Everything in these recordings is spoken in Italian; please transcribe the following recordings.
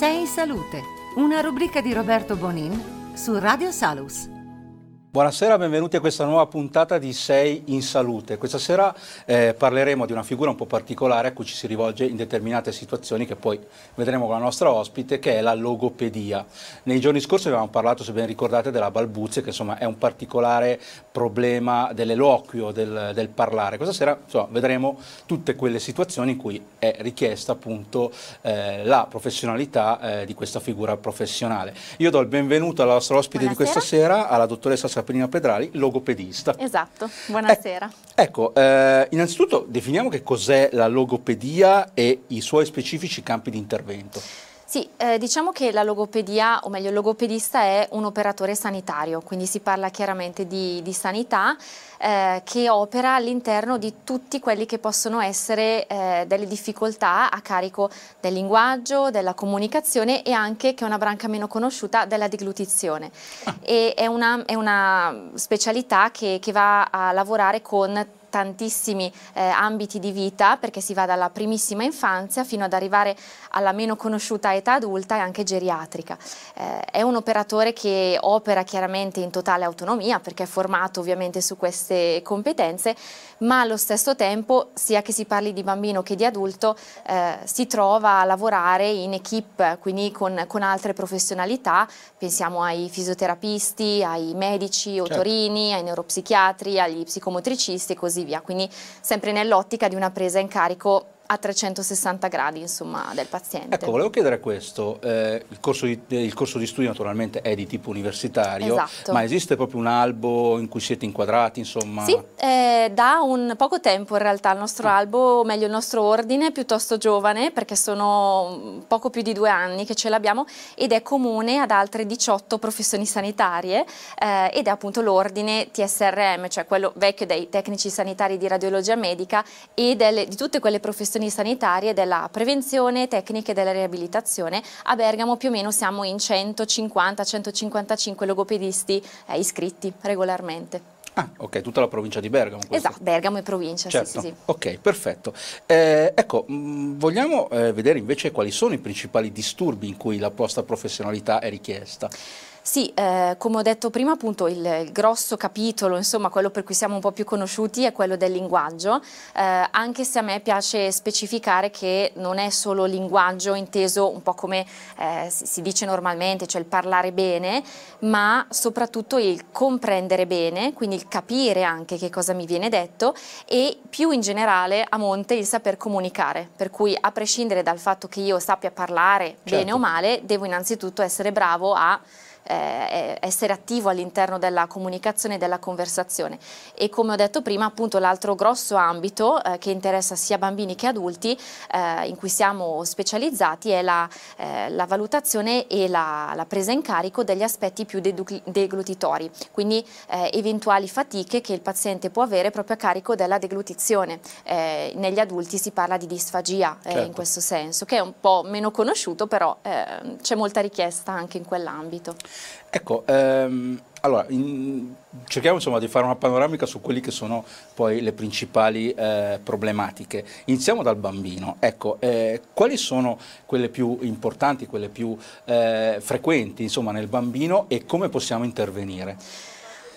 Sei in salute, una rubrica di Roberto Bonin su Radio Salus. Buonasera, benvenuti a questa nuova puntata di Sei in Salute. Questa sera eh, parleremo di una figura un po' particolare a cui ci si rivolge in determinate situazioni che poi vedremo con la nostra ospite, che è la logopedia. Nei giorni scorsi avevamo parlato, se ben ricordate, della balbuzia, che insomma è un particolare problema dell'eloquio, del, del parlare. Questa sera insomma, vedremo tutte quelle situazioni in cui è richiesta appunto eh, la professionalità eh, di questa figura professionale. Io do il benvenuto alla nostra ospite Buonasera. di questa sera, alla dottoressa Sabrina Pedrali, logopedista. Esatto, buonasera. Eh, ecco, eh, innanzitutto definiamo che cos'è la logopedia e i suoi specifici campi di intervento. Sì, eh, diciamo che la logopedia, o meglio il logopedista è un operatore sanitario, quindi si parla chiaramente di, di sanità eh, che opera all'interno di tutti quelli che possono essere eh, delle difficoltà a carico del linguaggio, della comunicazione e anche, che è una branca meno conosciuta, della deglutizione. Ah. E è una, è una specialità che, che va a lavorare con tantissimi eh, ambiti di vita perché si va dalla primissima infanzia fino ad arrivare alla meno conosciuta età adulta e anche geriatrica. Eh, è un operatore che opera chiaramente in totale autonomia perché è formato ovviamente su queste competenze ma allo stesso tempo sia che si parli di bambino che di adulto eh, si trova a lavorare in equip quindi con, con, altre professionalità pensiamo ai fisioterapisti, ai medici, certo. otorini, ai neuropsichiatri, agli psicomotricisti e così via, quindi sempre nell'ottica di una presa in carico a 360 gradi insomma, del paziente. Ecco, volevo chiedere questo, eh, il, corso di, il, corso di, studio naturalmente è di tipo universitario, esatto. ma esiste proprio un albo in cui siete inquadrati? Insomma? Sì, eh, da un poco tempo in realtà il nostro ah. albo, o meglio il nostro ordine, è piuttosto giovane perché sono poco più di due anni che ce l'abbiamo ed è comune ad altre 18 professioni sanitarie eh, ed è appunto l'ordine TSRM, cioè quello vecchio dei tecnici sanitari di radiologia medica e delle, di tutte quelle professioni prestazioni sanitarie della prevenzione, tecniche della riabilitazione. A Bergamo più o meno siamo in 150-155 logopedisti eh, iscritti regolarmente. Ah, ok, tutta la provincia di Bergamo. Questo. Esatto, Bergamo e provincia, certo. sì, sì, sì. Ok, perfetto. Eh, ecco, mh, mm, vogliamo eh, vedere invece quali sono i principali disturbi in cui la vostra professionalità è richiesta? Sì, eh, come ho detto prima appunto il, il, grosso capitolo, insomma quello per cui siamo un po' più conosciuti è quello del linguaggio, eh, anche se a me piace specificare che non è solo linguaggio inteso un po' come eh, si, si, dice normalmente, cioè il parlare bene, ma soprattutto il comprendere bene, quindi il capire anche che cosa mi viene detto e più in generale a monte il saper comunicare, per cui a prescindere dal fatto che io sappia parlare certo. bene o male, devo innanzitutto essere bravo a eh, essere attivo all'interno della comunicazione e della conversazione. E come ho detto prima appunto l'altro grosso ambito eh, che interessa sia bambini che adulti eh, in cui siamo specializzati è la, eh, la valutazione e la, la, presa in carico degli aspetti più deglutitori quindi eh, eventuali fatiche che il paziente può avere proprio a carico della deglutizione. Eh, negli adulti si parla di disfagia certo. in questo senso che è un po' meno conosciuto però c'è molta richiesta anche in quell'ambito Ecco, ehm, allora, in, cerchiamo insomma di fare una panoramica su quelle che sono poi le principali eh, problematiche. Iniziamo dal bambino. Ecco, eh, quali sono quelle più importanti, quelle più eh, frequenti insomma, nel bambino e come possiamo intervenire?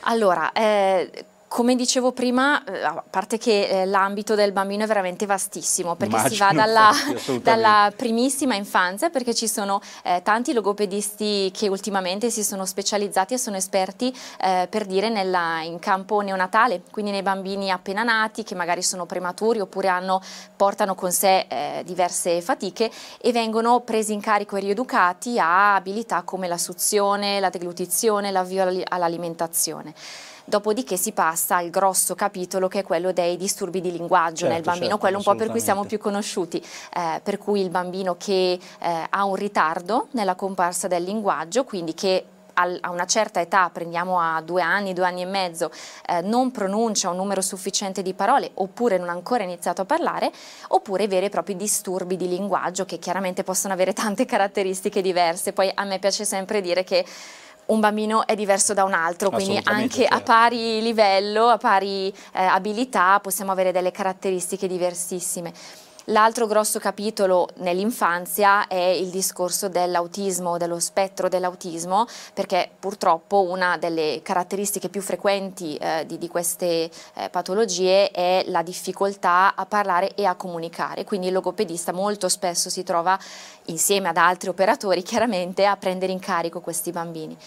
Allora, eh, come dicevo prima, eh, a parte che eh, l'ambito del bambino è veramente vastissimo, perché Immagino, si va dalla, dalla, primissima infanzia, perché ci sono eh, tanti logopedisti che ultimamente si sono specializzati e sono esperti eh, per dire nella, in campo neonatale, quindi nei bambini appena nati che magari sono prematuri oppure hanno, portano con sé eh, diverse fatiche e vengono presi in carico e rieducati a abilità come la suzione, la deglutizione, l'avvio all'alimentazione. Dopodiché si passa al grosso capitolo che è quello dei disturbi di linguaggio certo, nel bambino, certo, quello un po' per cui siamo più conosciuti, eh, per cui il bambino che eh, ha un ritardo nella comparsa del linguaggio, quindi che a una certa età, prendiamo a due anni, due anni e mezzo, eh, non pronuncia un numero sufficiente di parole oppure non ha ancora iniziato a parlare, oppure veri e propri disturbi di linguaggio che chiaramente possono avere tante caratteristiche diverse. Poi a me piace sempre dire che un bambino è diverso da un altro, quindi anche certo. a pari livello, a pari eh, abilità possiamo avere delle caratteristiche diversissime. L'altro grosso capitolo nell'infanzia è il discorso dell'autismo, dello spettro dell'autismo, perché purtroppo una delle caratteristiche più frequenti eh, di, di, queste eh, patologie è la difficoltà a parlare e a comunicare, quindi il logopedista molto spesso si trova insieme ad altri operatori chiaramente a prendere in carico questi bambini.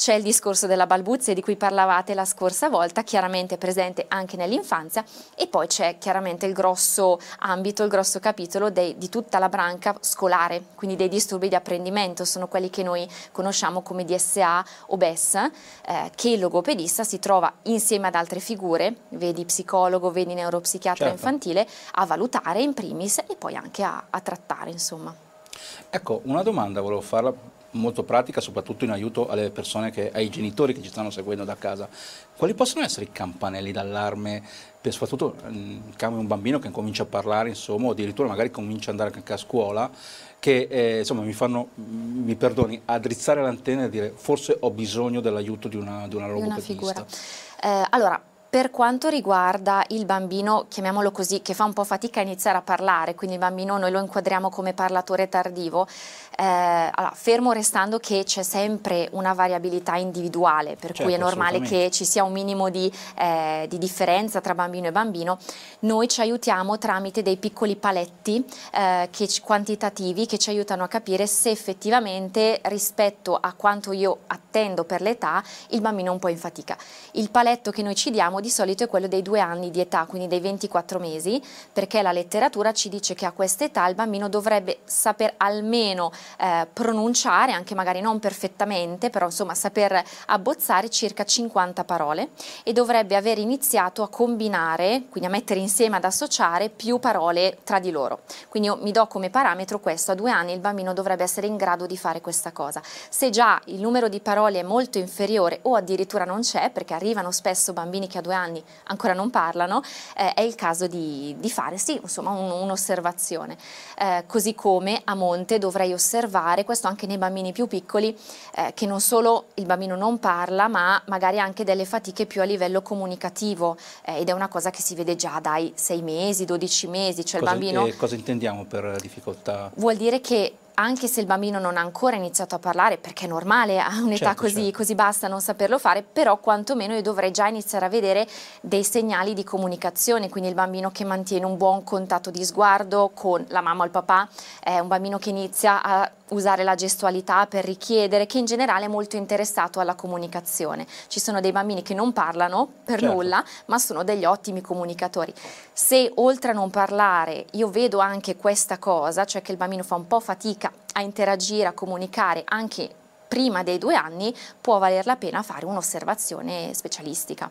C'è il discorso della balbuzia di cui parlavate la scorsa volta, chiaramente presente anche nell'infanzia, e poi c'è chiaramente il grosso ambito, il grosso capitolo dei, di tutta la branca scolare, quindi dei disturbi di apprendimento, sono quelli che noi conosciamo come DSA o BES, eh, che il logopedista si trova insieme ad altre figure, vedi psicologo, vedi neuropsichiatra certo. infantile, a valutare in primis e poi anche a, a trattare, insomma. Ecco, una domanda volevo farla molto pratica, soprattutto in aiuto alle persone, che, ai genitori che ci stanno seguendo da casa. Quali possono essere i campanelli d'allarme, soprattutto in di un bambino che comincia a parlare, insomma, o addirittura magari comincia ad andare anche a scuola, che eh, insomma, mi fanno, mi perdoni, a drizzare l'antenna e dire forse ho bisogno dell'aiuto di una, di una logopedista. Eh, allora, per quanto riguarda il bambino, chiamiamolo così, che fa un po' fatica a iniziare a parlare, quindi il bambino noi lo inquadriamo come parlatore tardivo, eh, allora, fermo restando che c'è sempre una variabilità individuale, per certo, cui è certo, normale che ci sia un minimo di, eh, di, differenza tra bambino e bambino, noi ci aiutiamo tramite dei piccoli paletti eh, che, quantitativi che ci aiutano a capire se effettivamente rispetto a quanto io attendo per l'età il bambino è un po' in fatica. Il paletto che noi ci diamo di solito è quello dei due anni di età, quindi dei 24 mesi, perché la letteratura ci dice che a questa età il bambino dovrebbe saper almeno eh, pronunciare, anche magari non perfettamente, però insomma saper abbozzare circa 50 parole e dovrebbe aver iniziato a combinare, quindi a mettere insieme, ad associare più parole tra di loro. Quindi io mi do come parametro questo, a due anni il bambino dovrebbe essere in grado di fare questa cosa. Se già il numero di parole è molto inferiore o addirittura non c'è, perché arrivano spesso bambini che a due due anni ancora non parlano, eh, è il caso di, di fare sì, insomma, un, un'osservazione. Eh, così come a monte dovrei osservare, questo anche nei bambini più piccoli, eh, che non solo il bambino non parla, ma magari anche delle fatiche più a livello comunicativo eh, ed è una cosa che si vede già dai 6 mesi, 12 mesi, cioè cosa, il bambino... Eh, cosa intendiamo per difficoltà? Vuol dire che anche se il bambino non ha ancora iniziato a parlare, perché è normale a un'età certo, così, certo. così, bassa non saperlo fare, però quantomeno io dovrei già iniziare a vedere dei segnali di comunicazione, quindi il bambino che mantiene un buon contatto di sguardo con la mamma o il papà, è un bambino che inizia a usare la gestualità per richiedere, che in generale è molto interessato alla comunicazione. Ci sono dei bambini che non parlano per certo. nulla, ma sono degli ottimi comunicatori. Se oltre a non parlare io vedo anche questa cosa, cioè che il bambino fa un po' fatica a interagire, a comunicare anche prima dei due anni, può valer la pena fare un'osservazione specialistica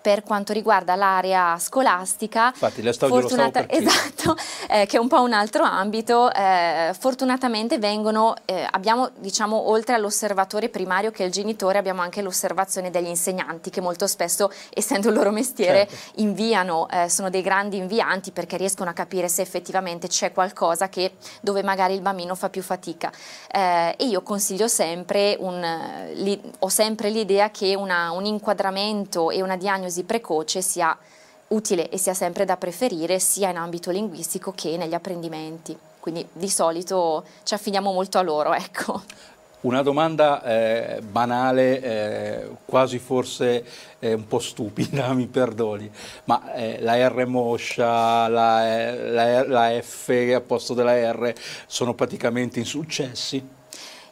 per quanto riguarda l'area scolastica, Infatti, fortunata- esatto, eh, che è un po' un altro ambito, eh, fortunatamente vengono, eh, abbiamo diciamo oltre all'osservatore primario che è il genitore, abbiamo anche l'osservazione degli insegnanti che molto spesso, essendo il loro mestiere, certo. inviano, eh, sono dei grandi invianti perché riescono a capire se effettivamente c'è qualcosa che, dove magari il bambino fa più fatica. Eh, e io consiglio sempre, un, li, ho sempre l'idea che una, un inquadramento e una diagnosi diagnosi precoce sia utile e sia sempre da preferire sia in ambito linguistico che negli apprendimenti. Quindi di solito ci affidiamo molto a loro. Ecco. Una domanda eh, banale, eh, quasi forse eh, un po' stupida, mi perdoni, ma eh, la R moscia, la, la, la F a posto della R sono praticamente insuccessi?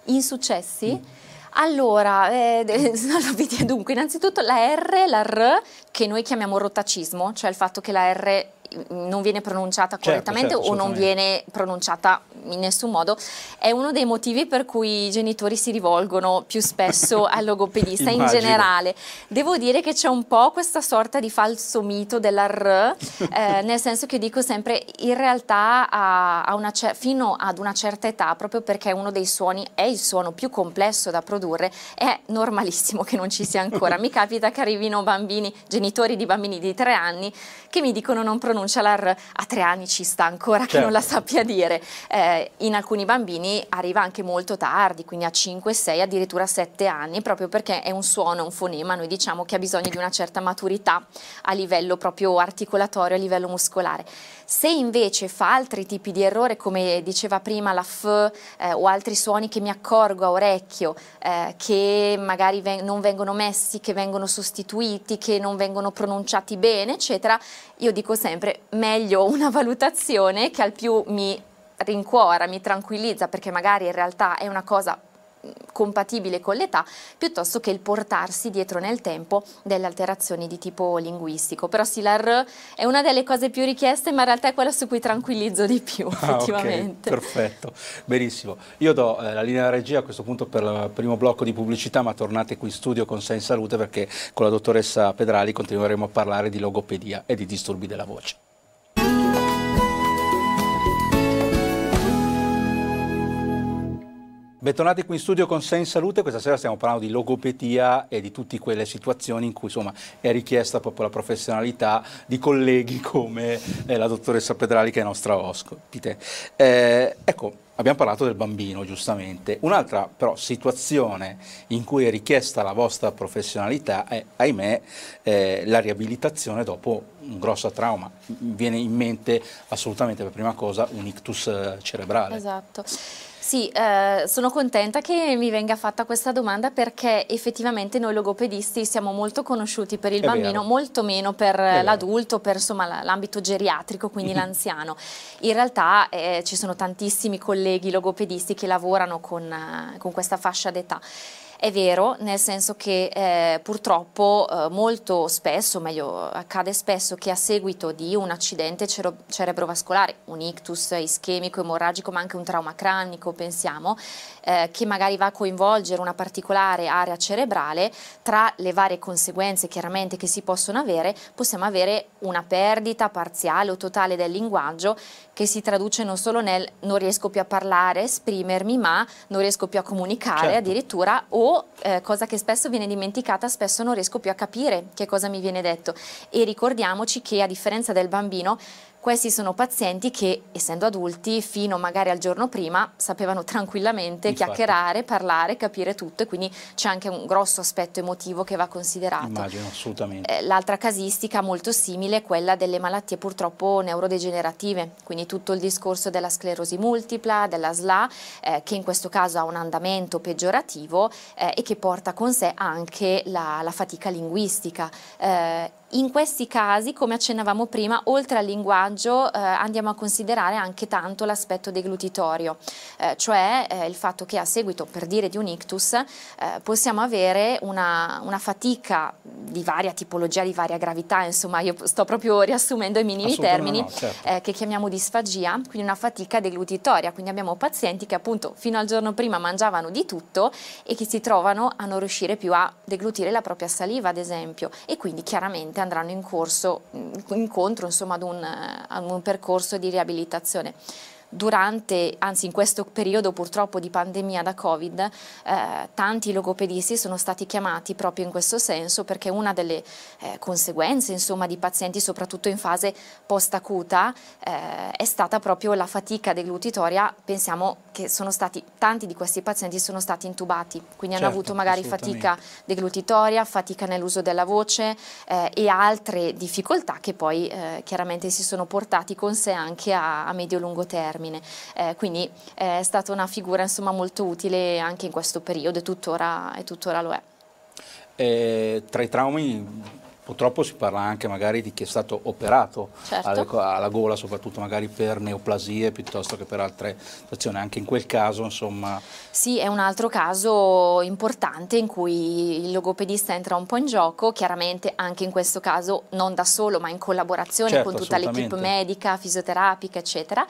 Insuccessi? Mm. Allora, eh, dunque, innanzitutto la R, la R, che noi chiamiamo rotacismo, cioè il fatto che la R non viene pronunciata certo, correttamente certo, o non viene pronunciata in nessun modo, è uno dei motivi per cui i genitori si rivolgono più spesso al logopedista in generale. Devo dire che c'è un po' questa sorta di falso mito della R, eh, nel senso che dico sempre in realtà a, a una, fino ad una certa età, proprio perché uno dei suoni è il suono più complesso da produrre, è normalissimo che non ci sia ancora. Mi capita che arrivino bambini, genitori di bambini di tre anni, che mi dicono non pronunciare pronuncia la R a tre anni ci sta ancora certo. che non la certo. sappia dire. Eh, in alcuni bambini arriva anche molto tardi, quindi a 5, 6, addirittura 7 anni, proprio perché è un suono, un fonema, noi diciamo che ha bisogno di una certa maturità a livello proprio articolatorio, a livello muscolare. Se invece fa altri tipi di errore, come diceva prima la F eh, o altri suoni che mi accorgo a orecchio, eh, che magari ven non vengono messi, che vengono sostituiti, che non vengono pronunciati bene, eccetera, io dico sempre meglio una valutazione che al più mi rincuora, mi tranquillizza perché magari in realtà è una cosa compatibile con l'età piuttosto che il portarsi dietro nel tempo delle alterazioni di tipo linguistico. Però sì, la R è una delle cose più richieste, ma in realtà è quella su cui tranquillizzo di più, ah, effettivamente. Okay, perfetto, benissimo. Io do eh, la linea regia a questo punto per il primo blocco di pubblicità, ma tornate qui in studio con Sei in Salute perché con la dottoressa Pedrali continueremo a parlare di logopedia e di disturbi della voce. Bentornati qui in studio con Sei in Salute, questa sera stiamo parlando di logopedia e di tutte quelle situazioni in cui insomma, è richiesta proprio la professionalità di colleghi come eh, la dottoressa Pedrali che è nostra ospite. Eh, ecco, abbiamo parlato del bambino giustamente, un'altra però situazione in cui è richiesta la vostra professionalità è, ahimè, eh, la riabilitazione dopo un grosso trauma. Mi viene in mente assolutamente per prima cosa un ictus eh, cerebrale. Esatto. Sì, eh, sono contenta che mi venga fatta questa domanda perché effettivamente noi logopedisti siamo molto conosciuti per il È bambino, vero. molto meno per l'adulto, per l'ambito geriatrico, quindi l'anziano. In realtà eh, ci sono tantissimi colleghi logopedisti che lavorano con, eh, con questa fascia d'età. È vero, nel senso che eh, purtroppo eh, molto spesso, meglio accade spesso che a seguito di un accidente cere cerebrovascolare, un ictus ischemico, emorragico, ma anche un trauma cranico, pensiamo, eh, che magari va a coinvolgere una particolare area cerebrale, tra le varie conseguenze chiaramente che si possono avere, possiamo avere una perdita parziale o totale del linguaggio che si traduce non solo nel non riesco più a parlare, esprimermi, ma non riesco più a comunicare certo. addirittura o, eh, cosa che spesso viene dimenticata, spesso non riesco più a capire che cosa mi viene detto. E ricordiamoci che a differenza del bambino questi sono pazienti che, essendo adulti, fino magari al giorno prima sapevano tranquillamente Infatti. chiacchierare, parlare, capire tutto e quindi c'è anche un grosso aspetto emotivo che va considerato. Immagino, assolutamente. Eh, L'altra casistica molto simile è quella delle malattie purtroppo neurodegenerative, quindi tutto il discorso della sclerosi multipla, della SLA, eh, che in questo caso ha un andamento peggiorativo eh, e che porta con sé anche la, la fatica linguistica. Eh, in questi casi, come accennavamo prima, oltre al linguaggio eh, andiamo a considerare anche tanto l'aspetto deglutitorio, eh, cioè eh, il fatto che a seguito, per dire, di un ictus, eh, possiamo avere una, una, fatica di varia tipologia, di varia gravità, insomma io sto proprio riassumendo i minimi termini, no, certo. Eh, che chiamiamo disfagia, quindi una fatica deglutitoria, quindi abbiamo pazienti che appunto fino al giorno prima mangiavano di tutto e che si trovano a non riuscire più a deglutire la propria saliva, ad esempio, e quindi chiaramente sicuramente andranno in corso, incontro insomma, ad, un, ad un percorso di riabilitazione. Durante, anzi in questo periodo purtroppo di pandemia da Covid, eh, tanti logopedisti sono stati chiamati proprio in questo senso perché una delle eh, conseguenze insomma, di pazienti soprattutto in fase post-acuta eh, è stata proprio la fatica deglutitoria, pensiamo che sono stati, tanti di questi pazienti sono stati intubati, quindi certo, hanno avuto magari fatica deglutitoria, fatica nell'uso della voce eh, e altre difficoltà che poi eh, chiaramente si sono portati con sé anche a, a medio-lungo termine. Eh, quindi eh, è stata una figura insomma, molto utile anche in questo periodo e tuttora, e tuttora lo è. Eh, tra i traumi Purtroppo si parla anche magari di chi è stato operato certo. alla gola, soprattutto magari per neoplasie piuttosto che per altre situazioni. Anche in quel caso, insomma... Sì, è un altro caso importante in cui il logopedista entra un po' in gioco, chiaramente anche in questo caso non da solo, ma in collaborazione certo, con tutta l'equipe medica, fisioterapica, eccetera,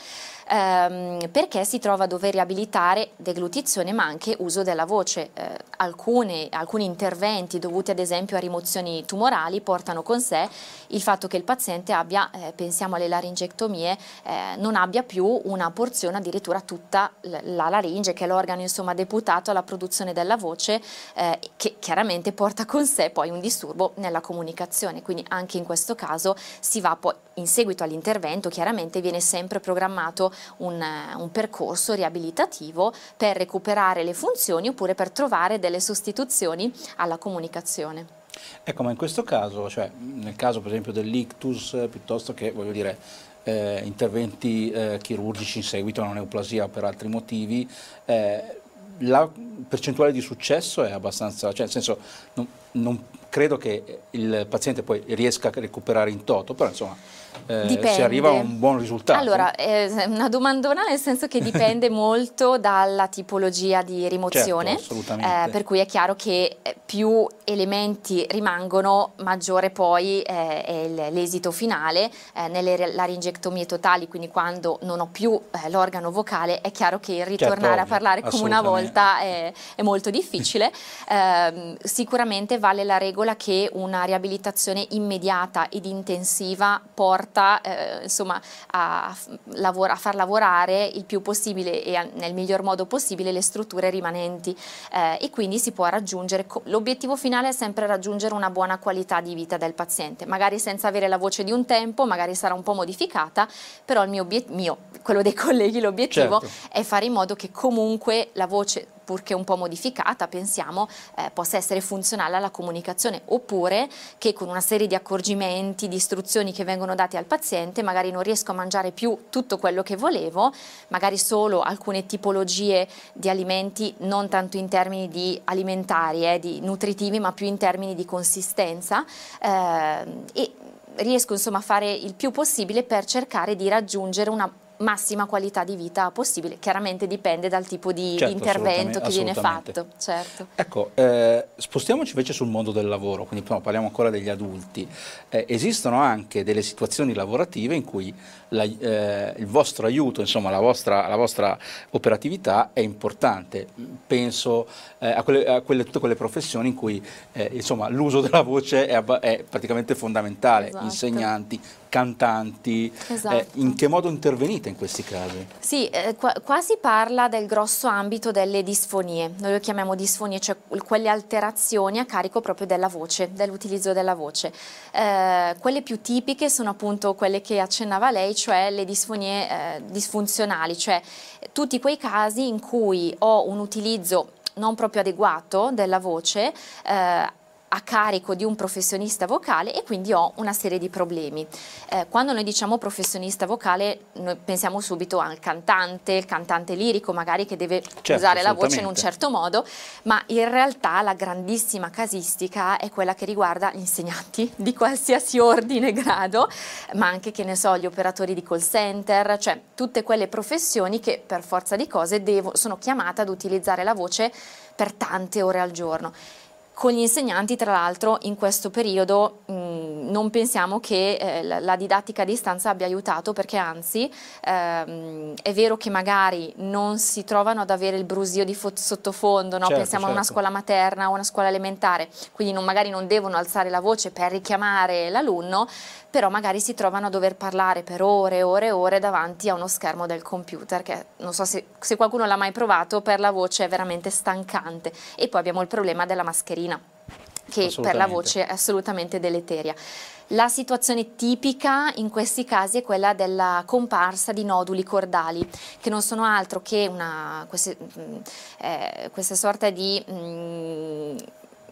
ehm, perché si trova a dover riabilitare deglutizione ma anche uso della voce. Eh, alcune, alcuni interventi dovuti ad esempio a rimozioni tumorali portano con sé il fatto che il paziente abbia, eh, pensiamo alle laringectomie, eh, non abbia più una porzione, addirittura tutta la laringe, che è l'organo insomma deputato alla produzione della voce, eh, che chiaramente porta con sé poi un disturbo nella comunicazione. Quindi anche in questo caso si va poi, in seguito all'intervento, chiaramente viene sempre programmato un, un percorso riabilitativo per recuperare le funzioni oppure per trovare delle sostituzioni alla comunicazione. Ecco, ma in questo caso, cioè nel caso per esempio dell'ictus, piuttosto che, voglio dire, eh, interventi eh, chirurgici in seguito a una neoplasia per altri motivi, eh, la percentuale di successo è abbastanza, cioè nel senso non, non credo che il paziente poi riesca a recuperare in toto, però insomma eh, si arriva a un buon risultato? Allora, è una domandona nel senso che dipende molto dalla tipologia di rimozione, certo, eh, per cui è chiaro che eh, più elementi rimangono, maggiore poi eh, è l'esito finale. Eh, nelle laringectomie totali, quindi quando non ho più eh, l'organo vocale, è chiaro che ritornare certo, a parlare come una volta è, è molto difficile. Ehm, sicuramente vale la regola che una riabilitazione immediata ed intensiva porta porta eh, insomma, a, a, far lavorare il più possibile e a, nel miglior modo possibile le strutture rimanenti eh, e quindi si può raggiungere, l'obiettivo finale è sempre raggiungere una buona qualità di vita del paziente, magari senza avere la voce di un tempo, magari sarà un po' modificata, però il mio obiettivo, quello dei colleghi, l'obiettivo certo. è fare in modo che comunque la voce purché un po' modificata, pensiamo, eh, possa essere funzionale alla comunicazione, oppure che con una serie di accorgimenti, di istruzioni che vengono date al paziente, magari non riesco a mangiare più tutto quello che volevo, magari solo alcune tipologie di alimenti, non tanto in termini di alimentari, eh, di nutritivi, ma più in termini di consistenza. Eh, e riesco insomma a fare il più possibile per cercare di raggiungere una massima qualità di vita possibile. Chiaramente dipende dal tipo di, certo, intervento che viene fatto. Certo. Ecco, eh, spostiamoci invece sul mondo del lavoro, quindi no, parliamo ancora degli adulti. Eh, esistono anche delle situazioni lavorative in cui la, eh, il vostro aiuto, insomma la vostra, la vostra, operatività è importante. Penso eh, a, quelle, a quelle, tutte quelle professioni in cui eh, l'uso della voce è, è, praticamente fondamentale, esatto. insegnanti, cantanti, eh, esatto. in che modo intervenite in questi casi? Sì, eh, qua, qua, si parla del grosso ambito delle disfonie, noi lo chiamiamo disfonie, cioè quelle alterazioni a carico proprio della voce, dell'utilizzo della voce. Eh, quelle più tipiche sono appunto quelle che accennava lei, cioè le disfonie eh, disfunzionali, cioè tutti quei casi in cui ho un utilizzo non proprio adeguato della voce eh, a carico di un professionista vocale e quindi ho una serie di problemi. Eh, quando noi diciamo professionista vocale noi pensiamo subito al cantante, il cantante lirico magari che deve certo, usare la voce in un certo modo, ma in realtà la grandissima casistica è quella che riguarda gli insegnanti di qualsiasi ordine e grado, ma anche che ne so, gli operatori di call center, cioè tutte quelle professioni che per forza di cose devo, sono chiamate ad utilizzare la voce per tante ore al giorno. Con gli insegnanti, tra l'altro, in questo periodo mh, mm, non pensiamo che eh, la, didattica a distanza abbia aiutato, perché anzi ehm, è vero che magari non si trovano ad avere il brusio di sottofondo, no? certo, pensiamo certo. a una certo. scuola materna o una scuola elementare, quindi non, magari non devono alzare la voce per richiamare l'alunno, però magari si trovano a dover parlare per ore e ore e ore davanti a uno schermo del computer, che non so se, se qualcuno l'ha mai provato, per la voce è veramente stancante. E poi abbiamo il problema della mascherina che per la voce è assolutamente deleteria. La situazione tipica in questi casi è quella della comparsa di noduli cordali, che non sono altro che una, queste, mm, eh, questa sorta di mh, mm,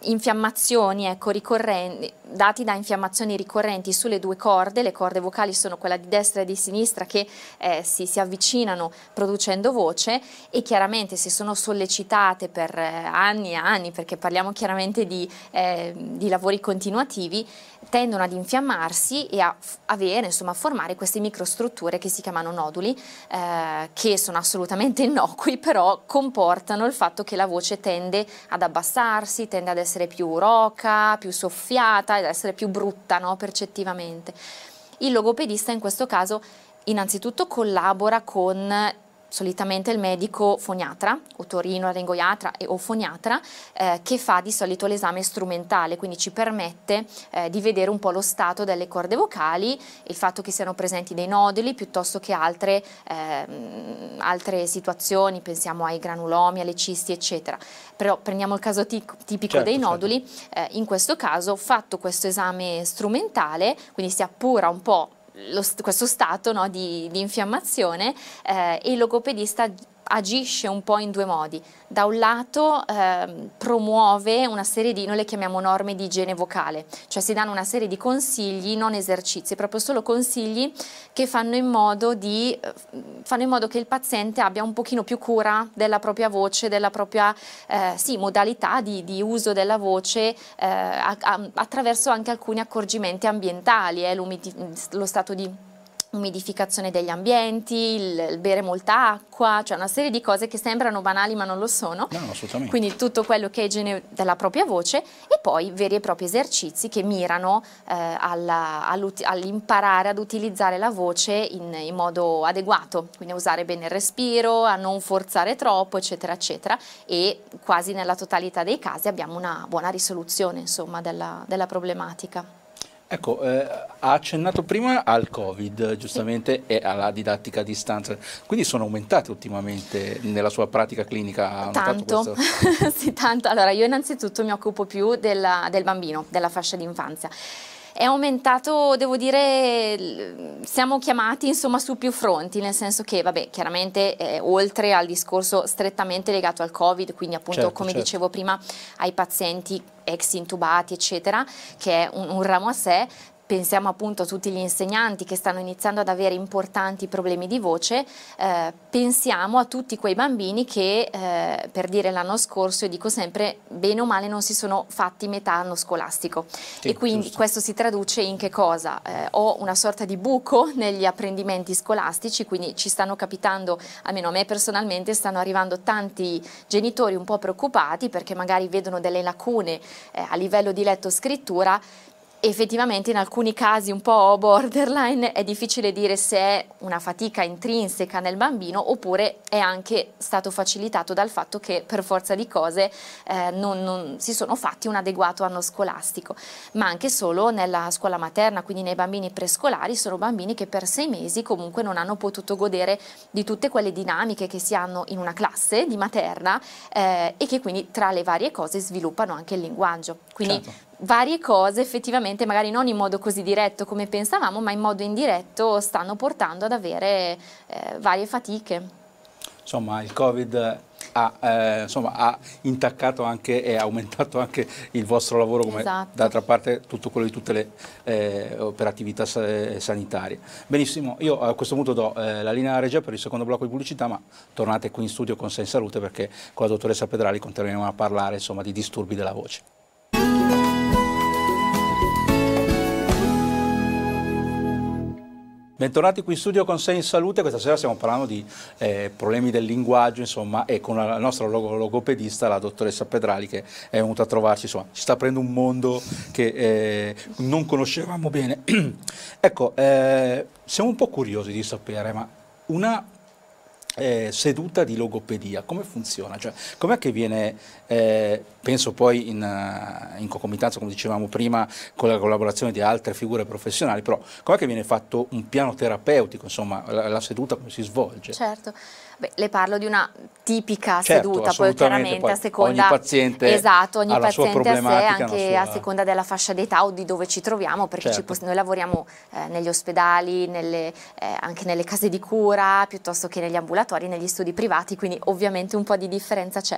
infiammazioni ecco, ricorrenti, dati da infiammazioni ricorrenti sulle due corde, le corde vocali sono quella di destra e di sinistra che eh, si, si, avvicinano producendo voce e chiaramente se sono sollecitate per eh, anni e anni, perché parliamo chiaramente di, eh, di lavori continuativi, tendono ad infiammarsi e a avere, insomma, a formare queste microstrutture che si chiamano noduli, eh, che sono assolutamente innocui, però comportano il fatto che la voce tende ad abbassarsi, tende ad essere più roca, più soffiata, ad essere più brutta no, percettivamente. Il logopedista in questo caso innanzitutto collabora con solitamente il medico foniatra, otorino, laringoiatra e o foniatra, eh, che fa di solito l'esame strumentale, quindi ci permette eh, di vedere un po' lo stato delle corde vocali, il fatto che siano presenti dei noduli piuttosto che altre, eh, altre situazioni, pensiamo ai granulomi, alle cisti, eccetera. Però prendiamo il caso tipico certo, dei certo. noduli, certo. in questo caso fatto questo esame strumentale, quindi si appura un po' lo, questo stato no, di, di, infiammazione eh, e il logopedista agisce un po' in due modi. Da un lato eh, promuove una serie di, noi le chiamiamo norme di igiene vocale, cioè si danno una serie di consigli, non esercizi, proprio solo consigli che fanno in modo, di, eh, fanno in modo che il paziente abbia un pochino più cura della propria voce, della propria eh, sì, modalità di, di, uso della voce eh, a, a, attraverso anche alcuni accorgimenti ambientali, eh, lo stato di umidificazione degli ambienti, il, bere molta acqua, cioè una serie di cose che sembrano banali ma non lo sono. No, assolutamente. Quindi tutto quello che è igiene della propria voce e poi veri e propri esercizi che mirano eh, all'imparare ad utilizzare la voce in, in, modo adeguato, quindi a usare bene il respiro, a non forzare troppo, eccetera, eccetera. E quasi nella totalità dei casi abbiamo una buona risoluzione insomma, della, della problematica. Ecco, eh, ha accennato prima al Covid, giustamente, e alla didattica a distanza, quindi sono aumentate ultimamente nella sua pratica clinica? Tanto, sì, tanto. Allora, io innanzitutto mi occupo più della, del bambino, della fascia d'infanzia è aumentato, devo dire, siamo chiamati insomma su più fronti, nel senso che, vabbè, chiaramente eh, oltre al discorso strettamente legato al Covid, quindi appunto certo, come certo. dicevo prima ai pazienti ex intubati, eccetera, che è un, un ramo a sé, pensiamo appunto a tutti gli insegnanti che stanno iniziando ad avere importanti problemi di voce, eh, pensiamo a tutti quei bambini che eh, per dire l'anno scorso, io dico sempre, bene o male non si sono fatti metà anno scolastico sì, e quindi giusto. questo si traduce in che cosa? Eh, ho una sorta di buco negli apprendimenti scolastici, quindi ci stanno capitando, almeno a me personalmente, stanno arrivando tanti genitori un po' preoccupati perché magari vedono delle lacune eh, a livello di letto scrittura effettivamente in alcuni casi un po' borderline è difficile dire se è una fatica intrinseca nel bambino oppure è anche stato facilitato dal fatto che per forza di cose eh, non, non si sono fatti un adeguato anno scolastico, ma anche solo nella scuola materna, quindi nei bambini prescolari sono bambini che per sei mesi comunque non hanno potuto godere di tutte quelle dinamiche che si hanno in una classe di materna eh, e che quindi tra le varie cose sviluppano anche il linguaggio. Quindi certo varie cose effettivamente magari non in modo così diretto come pensavamo ma in modo indiretto stanno portando ad avere eh, varie fatiche. Insomma il Covid ha, eh, insomma, ha, intaccato anche e aumentato anche il vostro lavoro come esatto. d'altra parte tutto quello di tutte le eh, operatività sanitarie. Benissimo, io a questo punto do eh, la linea regia per il secondo blocco di pubblicità ma tornate qui in studio con Sei in Salute perché con la dottoressa Pedrali continueremo a parlare insomma, di disturbi della voce. Bentornati qui in studio con Sei in Salute, questa sera stiamo parlando di eh, problemi del linguaggio, insomma, e con la nostra logopedista, la dottoressa Pedrali, che è venuta a trovarci, insomma, ci sta aprendo un mondo che eh, non conoscevamo bene. ecco, eh, siamo un po' curiosi di sapere, ma una eh, seduta di logopedia, come funziona? Cioè, com'è che viene, eh, penso poi in, uh, in, concomitanza, come dicevamo prima, con la collaborazione di altre figure professionali, però com'è che viene fatto un piano terapeutico, insomma, la, la seduta come si svolge? Certo. Beh, le parlo di una tipica certo, seduta, poi chiaramente poi a seconda ogni paziente esatto, ogni paziente a sé, anche sua... a seconda della fascia d'età o di dove ci troviamo, perché certo. ci, noi lavoriamo eh, negli ospedali, nelle, eh, anche nelle case di cura, piuttosto che negli ambulatori, negli studi privati, quindi ovviamente un po' di differenza c'è.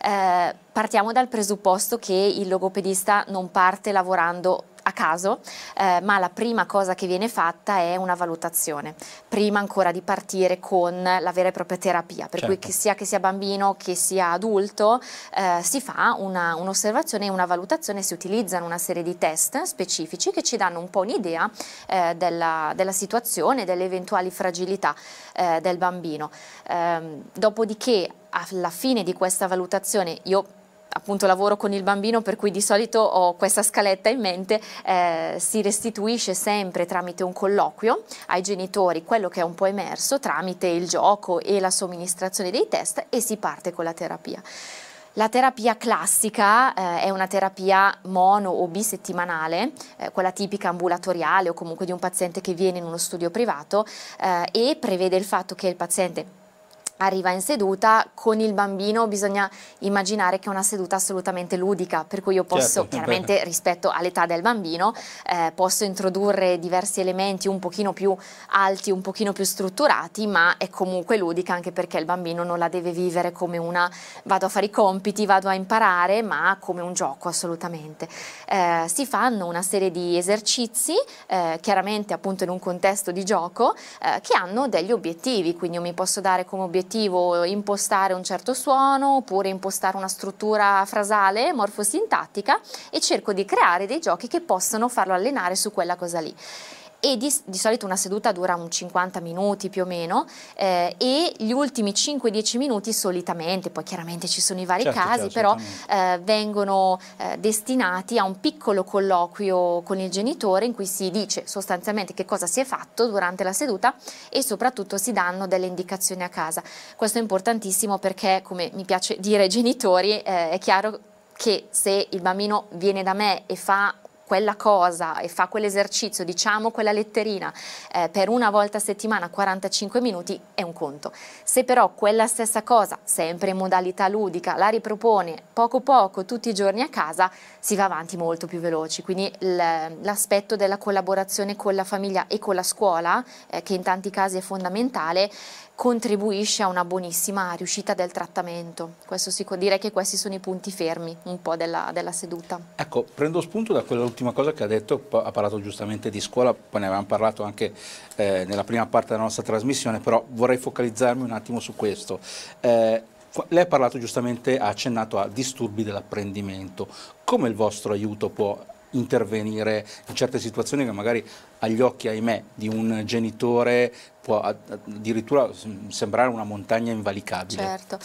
Eh, partiamo dal presupposto che il logopedista non parte lavorando caso, eh, ma la prima cosa che viene fatta è una valutazione, prima ancora di partire con la vera e propria terapia, per certo. cui che sia che sia bambino che sia adulto eh, si fa un'osservazione un e una valutazione, si utilizzano una serie di test specifici che ci danno un po' un'idea eh, della, della, situazione, delle eventuali fragilità eh, del bambino. Ehm, dopodiché alla fine di questa valutazione io appunto lavoro con il bambino per cui di solito ho questa scaletta in mente, eh, si restituisce sempre tramite un colloquio ai genitori quello che è un po' emerso tramite il gioco e la somministrazione dei test e si parte con la terapia. La terapia classica eh, è una terapia mono o bisettimanale, eh, quella tipica ambulatoriale o comunque di un paziente che viene in uno studio privato eh, e prevede il fatto che il paziente arriva in seduta, con il bambino bisogna immaginare che è una seduta assolutamente ludica, per cui io posso, certo, chiaramente rispetto all'età del bambino, eh, posso introdurre diversi elementi un pochino più alti, un pochino più strutturati, ma è comunque ludica anche perché il bambino non la deve vivere come una vado a fare i compiti, vado a imparare, ma come un gioco assolutamente. Eh, si fanno una serie di esercizi, eh, chiaramente appunto in un contesto di gioco, eh, che hanno degli obiettivi, quindi io mi posso dare come obiettivo obiettivo impostare un certo suono oppure impostare una struttura frasale morfosintattica e cerco di creare dei giochi che possano farlo allenare su quella cosa lì e di, di, solito una seduta dura un 50 minuti più o meno eh, e gli ultimi 5-10 minuti solitamente, poi chiaramente ci sono i vari certo, casi, certo, però eh, vengono eh, destinati a un piccolo colloquio con il genitore in cui si dice sostanzialmente che cosa si è fatto durante la seduta e soprattutto si danno delle indicazioni a casa. Questo è importantissimo perché, come mi piace dire ai genitori, eh, è chiaro che se il bambino viene da me e fa quella cosa e fa quell'esercizio, diciamo quella letterina eh, per una volta a settimana 45 minuti è un conto. Se però quella stessa cosa, sempre in modalità ludica, la ripropone poco poco tutti i giorni a casa, si va avanti molto più veloci. Quindi l'aspetto della collaborazione con la famiglia e con la scuola, eh, che in tanti casi è fondamentale, contribuisce a una buonissima riuscita del trattamento. Questo si, direi che questi sono i punti fermi un po' della, della seduta. Ecco, prendo spunto da quell'ultima cosa che ha detto, ha parlato giustamente di scuola, poi ne avevamo parlato anche eh, nella prima parte della nostra trasmissione, però vorrei focalizzarmi un attimo su questo. Eh, lei ha parlato giustamente, ha accennato a disturbi dell'apprendimento. Come il vostro aiuto può intervenire in certe situazioni che magari agli occhi, ahimè, di un genitore può addirittura sembrare una montagna invalicabile. Certo.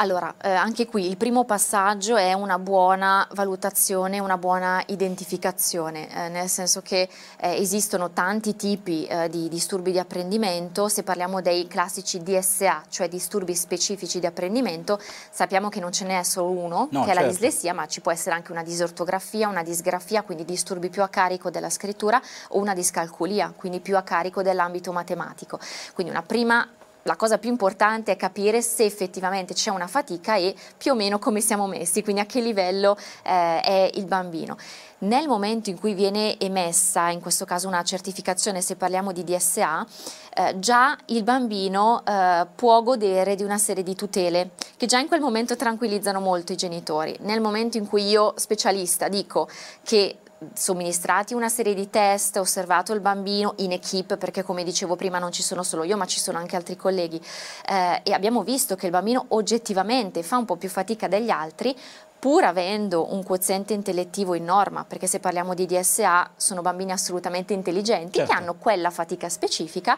Allora, eh, anche qui il primo passaggio è una buona valutazione, una buona identificazione, eh, nel senso che eh, esistono tanti tipi eh, di disturbi di apprendimento, se parliamo dei classici DSA, cioè disturbi specifici di apprendimento, sappiamo che non ce n'è solo uno, no, che certo. è la certo. dislessia, ma ci può essere anche una disortografia, una disgrafia, quindi disturbi più a carico della scrittura, o una discalculia, quindi più a carico dell'ambito matematico. Quindi una prima la cosa più importante è capire se effettivamente c'è una fatica e più o meno come siamo messi, quindi a che livello eh, è il bambino. Nel momento in cui viene emessa, in questo caso una certificazione, se parliamo di DSA, eh, già il bambino eh, può godere di una serie di tutele che già in quel momento tranquillizzano molto i genitori. Nel momento in cui io, specialista, dico che somministrati una serie di test, osservato il bambino in equip, perché come dicevo prima non ci sono solo io ma ci sono anche altri colleghi eh, e abbiamo visto che il bambino oggettivamente fa un po' più fatica degli altri, pur avendo un quoziente intellettivo in norma, perché se parliamo di DSA sono bambini assolutamente intelligenti certo. che hanno quella fatica specifica,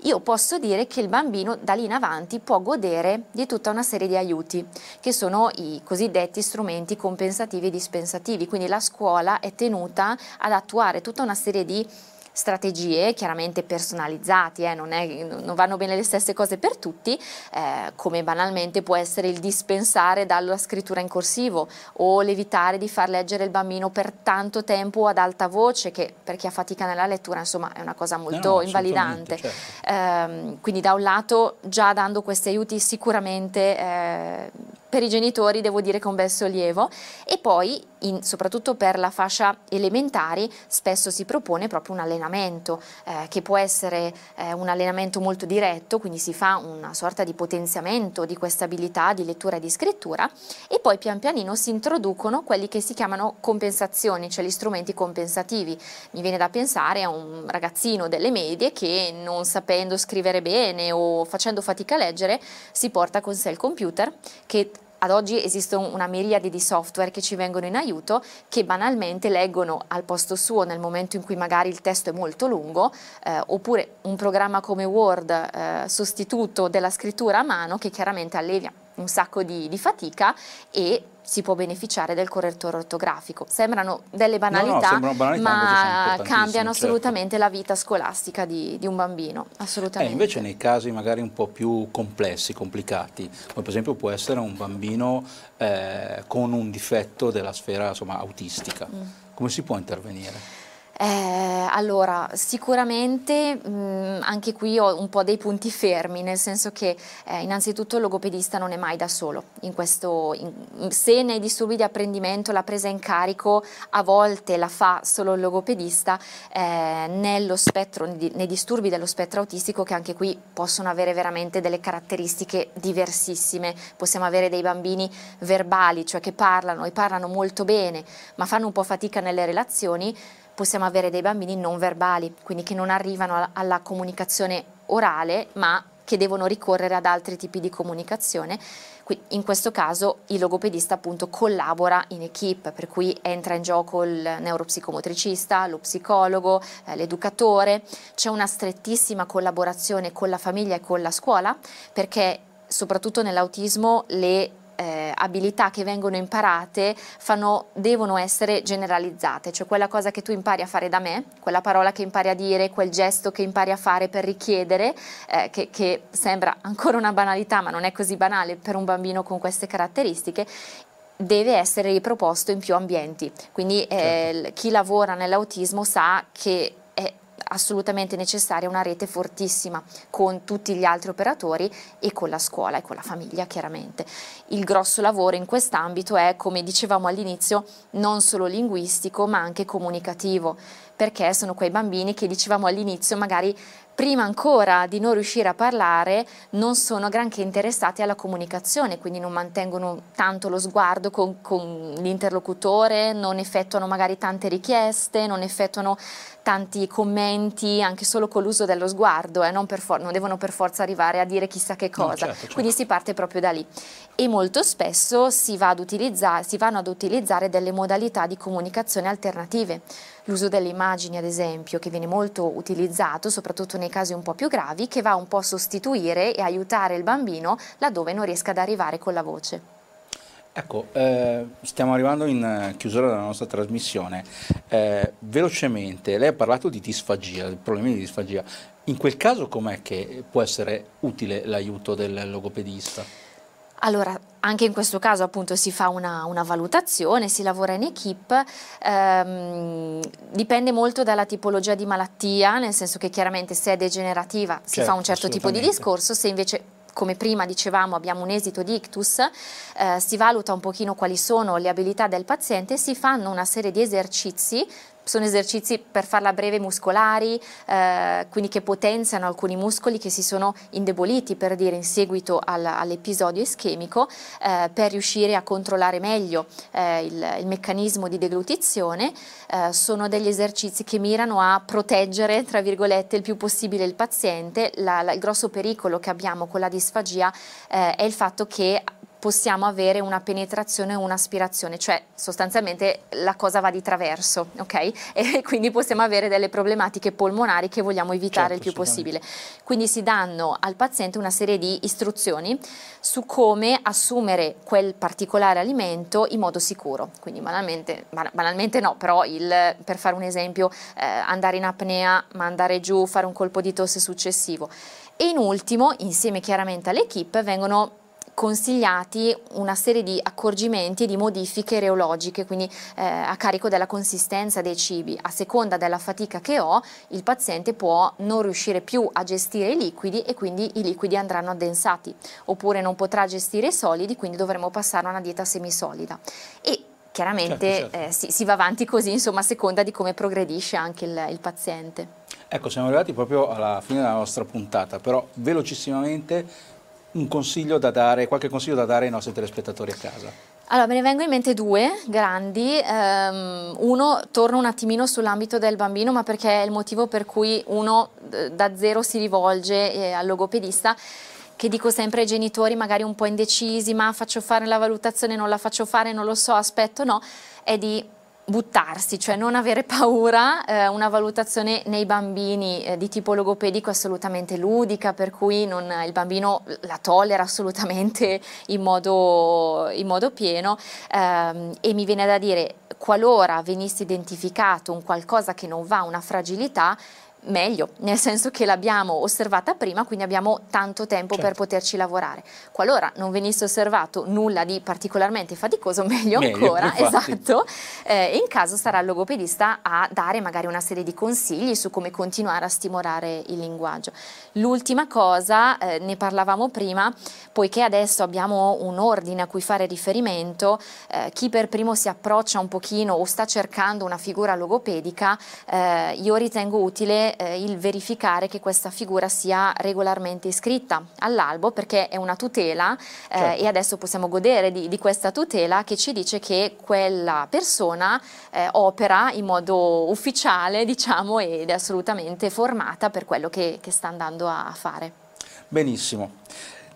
io posso dire che il bambino da lì in avanti può godere di tutta una serie di aiuti, che sono i cosiddetti strumenti compensativi e dispensativi, quindi la scuola è tenuta ad attuare tutta una serie di strategie chiaramente personalizzate, eh, non, è, non, vanno bene le stesse cose per tutti, eh, come banalmente può essere il dispensare dalla scrittura in corsivo o l'evitare di far leggere il bambino per tanto tempo ad alta voce, che per chi ha fatica nella lettura insomma è una cosa molto no, no, invalidante. Certo. Eh, quindi da un lato già dando questi aiuti sicuramente eh, per i genitori devo dire che è un bel sollievo e poi in, soprattutto per la fascia elementari spesso si propone proprio un allenamento eh, che può essere eh, un allenamento molto diretto, quindi si fa una sorta di potenziamento di questa abilità di lettura e di scrittura e poi pian pianino si introducono quelli che si chiamano compensazioni, cioè gli strumenti compensativi. Mi viene da pensare a un ragazzino delle medie che non sapendo scrivere bene o facendo fatica a leggere si porta con sé il computer che ad oggi esiste una miriade di software che ci vengono in aiuto che banalmente leggono al posto suo nel momento in cui magari il testo è molto lungo eh, oppure un programma come Word eh, sostituto della scrittura a mano che chiaramente allevia un sacco di, di fatica e si può beneficiare del correttore ortografico. Sembrano delle banalità, no, no, banalità ma cambiano certo. assolutamente certo. la vita scolastica di, di un bambino. Assolutamente. Eh, invece nei casi magari un po' più complessi, complicati, come per esempio può essere un bambino eh, con un difetto della sfera insomma, autistica, mm. come si può intervenire? Eh, allora, sicuramente mh, anche qui ho un po' dei punti fermi, nel senso che eh, innanzitutto il logopedista non è mai da solo. In questo, in, se nei disturbi di apprendimento la presa in carico a volte la fa solo il logopedista, eh, nello spettro, nei disturbi dello spettro autistico che anche qui possono avere veramente delle caratteristiche diversissime. Possiamo avere dei bambini verbali, cioè che parlano e parlano molto bene, ma fanno un po' fatica nelle relazioni possiamo avere dei bambini non verbali, quindi che non arrivano alla comunicazione orale, ma che devono ricorrere ad altri tipi di comunicazione. In questo caso il logopedista appunto collabora in equip, per cui entra in gioco il neuropsicomotricista, lo psicologo, eh, l'educatore, c'è una strettissima collaborazione con la famiglia e con la scuola perché soprattutto nell'autismo le eh, abilità che vengono imparate fanno, devono essere generalizzate, cioè quella cosa che tu impari a fare da me, quella parola che impari a dire, quel gesto che impari a fare per richiedere, eh, che, che sembra ancora una banalità ma non è così banale per un bambino con queste caratteristiche, deve essere riproposto in più ambienti. Quindi eh, certo. chi lavora nell'autismo sa che assolutamente necessaria una rete fortissima con tutti gli altri operatori e con la scuola e con la famiglia chiaramente. Il grosso lavoro in quest'ambito è, come dicevamo all'inizio, non solo linguistico ma anche comunicativo, perché sono quei bambini che dicevamo all'inizio magari prima ancora di non riuscire a parlare non sono granché interessati alla comunicazione, quindi non mantengono tanto lo sguardo con, con l'interlocutore, non effettuano magari tante richieste, non effettuano tanti commenti anche solo con l'uso dello sguardo, eh, non, non, devono per forza arrivare a dire chissà che cosa, no, certo, certo. quindi si parte proprio da lì. E molto spesso si, va si vanno ad utilizzare delle modalità di comunicazione alternative. L'uso delle immagini ad esempio che viene molto utilizzato soprattutto nei casi un po' più gravi che va un po' a sostituire e aiutare il bambino laddove non riesca ad arrivare con la voce. Ecco, eh, stiamo arrivando in eh, chiusura della nostra trasmissione. Eh, velocemente, lei ha parlato di disfagia, di problemi di disfagia. In quel caso com'è che può essere utile l'aiuto del logopedista? Allora, anche in questo caso appunto si fa una, una valutazione, si lavora in equip, ehm, dipende molto dalla tipologia di malattia, nel senso che chiaramente se è degenerativa si certo, fa un certo tipo di discorso, se invece come prima dicevamo abbiamo un esito di ictus, eh, si valuta un pochino quali sono le abilità del paziente, si fanno una serie di esercizi sono esercizi per farla breve muscolari, eh, quindi che potenziano alcuni muscoli che si sono indeboliti per dire in seguito al, all'episodio ischemico eh, per riuscire a controllare meglio eh, il, il, meccanismo di deglutizione. Eh, sono degli esercizi che mirano a proteggere, tra virgolette, il più possibile il paziente. La, la, il grosso pericolo che abbiamo con la disfagia eh, è il fatto che possiamo avere una penetrazione o un'aspirazione, cioè sostanzialmente la cosa va di traverso, ok? E quindi possiamo avere delle problematiche polmonari che vogliamo evitare certo, il più possibile. Quindi si danno al paziente una serie di istruzioni su come assumere quel particolare alimento in modo sicuro. Quindi banalmente, banalmente no, però il, per fare un esempio, eh, andare in apnea, mandare giù, fare un colpo di tosse successivo. E in ultimo, insieme chiaramente all'equipe, vengono consigliati una serie di accorgimenti e di modifiche reologiche, quindi eh, a carico della consistenza dei cibi. A seconda della fatica che ho, il paziente può non riuscire più a gestire i liquidi e quindi i liquidi andranno addensati, oppure non potrà gestire i solidi, quindi dovremo passare a una dieta semisolida. E chiaramente certo, certo. Eh, si, si, va avanti così, insomma, a seconda di come progredisce anche il, il paziente. Ecco, siamo arrivati proprio alla fine della nostra puntata, però velocissimamente un consiglio da dare, qualche consiglio da dare ai nostri telespettatori a casa? Allora, me ne vengono in mente due grandi. Um, uno, torna un attimino sull'ambito del bambino, ma perché è il motivo per cui uno da zero si rivolge eh, al logopedista che dico sempre ai genitori magari un po' indecisi, ma faccio fare la valutazione, non la faccio fare, non lo so, aspetto, no, è di buttarsi, cioè non avere paura, eh, una valutazione nei bambini eh, di tipo logopedico assolutamente ludica, per cui non, il bambino la tollera assolutamente in modo, in modo pieno. Ehm, e mi viene da dire qualora venisse identificato un qualcosa che non va, una fragilità, meglio, nel senso che l'abbiamo osservata prima, quindi abbiamo tanto tempo certo. per poterci lavorare. Qualora non venisse osservato nulla di particolarmente faticoso, meglio, meglio ancora, esatto, eh, in caso sarà il logopedista a dare magari una serie di consigli su come continuare a stimolare il linguaggio. L'ultima cosa, eh, ne parlavamo prima, poiché adesso abbiamo un ordine a cui fare riferimento, eh, chi per primo si approccia un pochino o sta cercando una figura logopedica, eh, io ritengo utile eh, il verificare che questa figura sia regolarmente iscritta all'albo perché è una tutela eh, certo. e adesso possiamo godere di, di, questa tutela che ci dice che quella persona eh, opera in modo ufficiale diciamo ed è assolutamente formata per quello che, che sta andando a fare. Benissimo.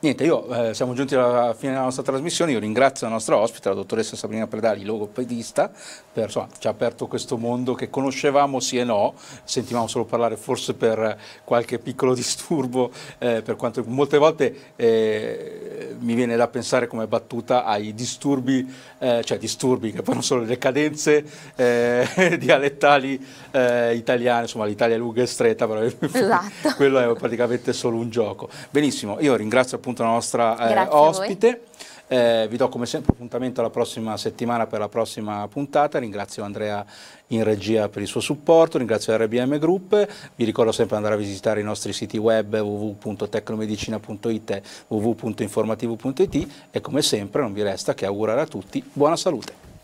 Niente, io eh, siamo giunti alla fine della nostra trasmissione, io ringrazio la nostra ospite, la dottoressa Sabrina Predali, logopedista, per, insomma, ci ha aperto questo mondo che conoscevamo sì e no, sentivamo solo parlare forse per qualche piccolo disturbo, eh, per quanto molte volte eh, mi viene da pensare come battuta ai disturbi, eh, cioè disturbi che poi non sono le cadenze eh, dialettali eh, italiane, insomma l'Italia è lunga e stretta, però esatto. quello è praticamente solo un gioco. Benissimo, io ringrazio appunto la nostra eh, ospite. Eh, vi do come sempre appuntamento la prossima settimana per la prossima puntata, ringrazio Andrea in regia per il suo supporto, ringrazio RBM Group, vi ricordo sempre di andare a visitare i nostri siti web www.tecnomedicina.it e www.informativo.it e come sempre non vi resta che augurare a tutti buona salute.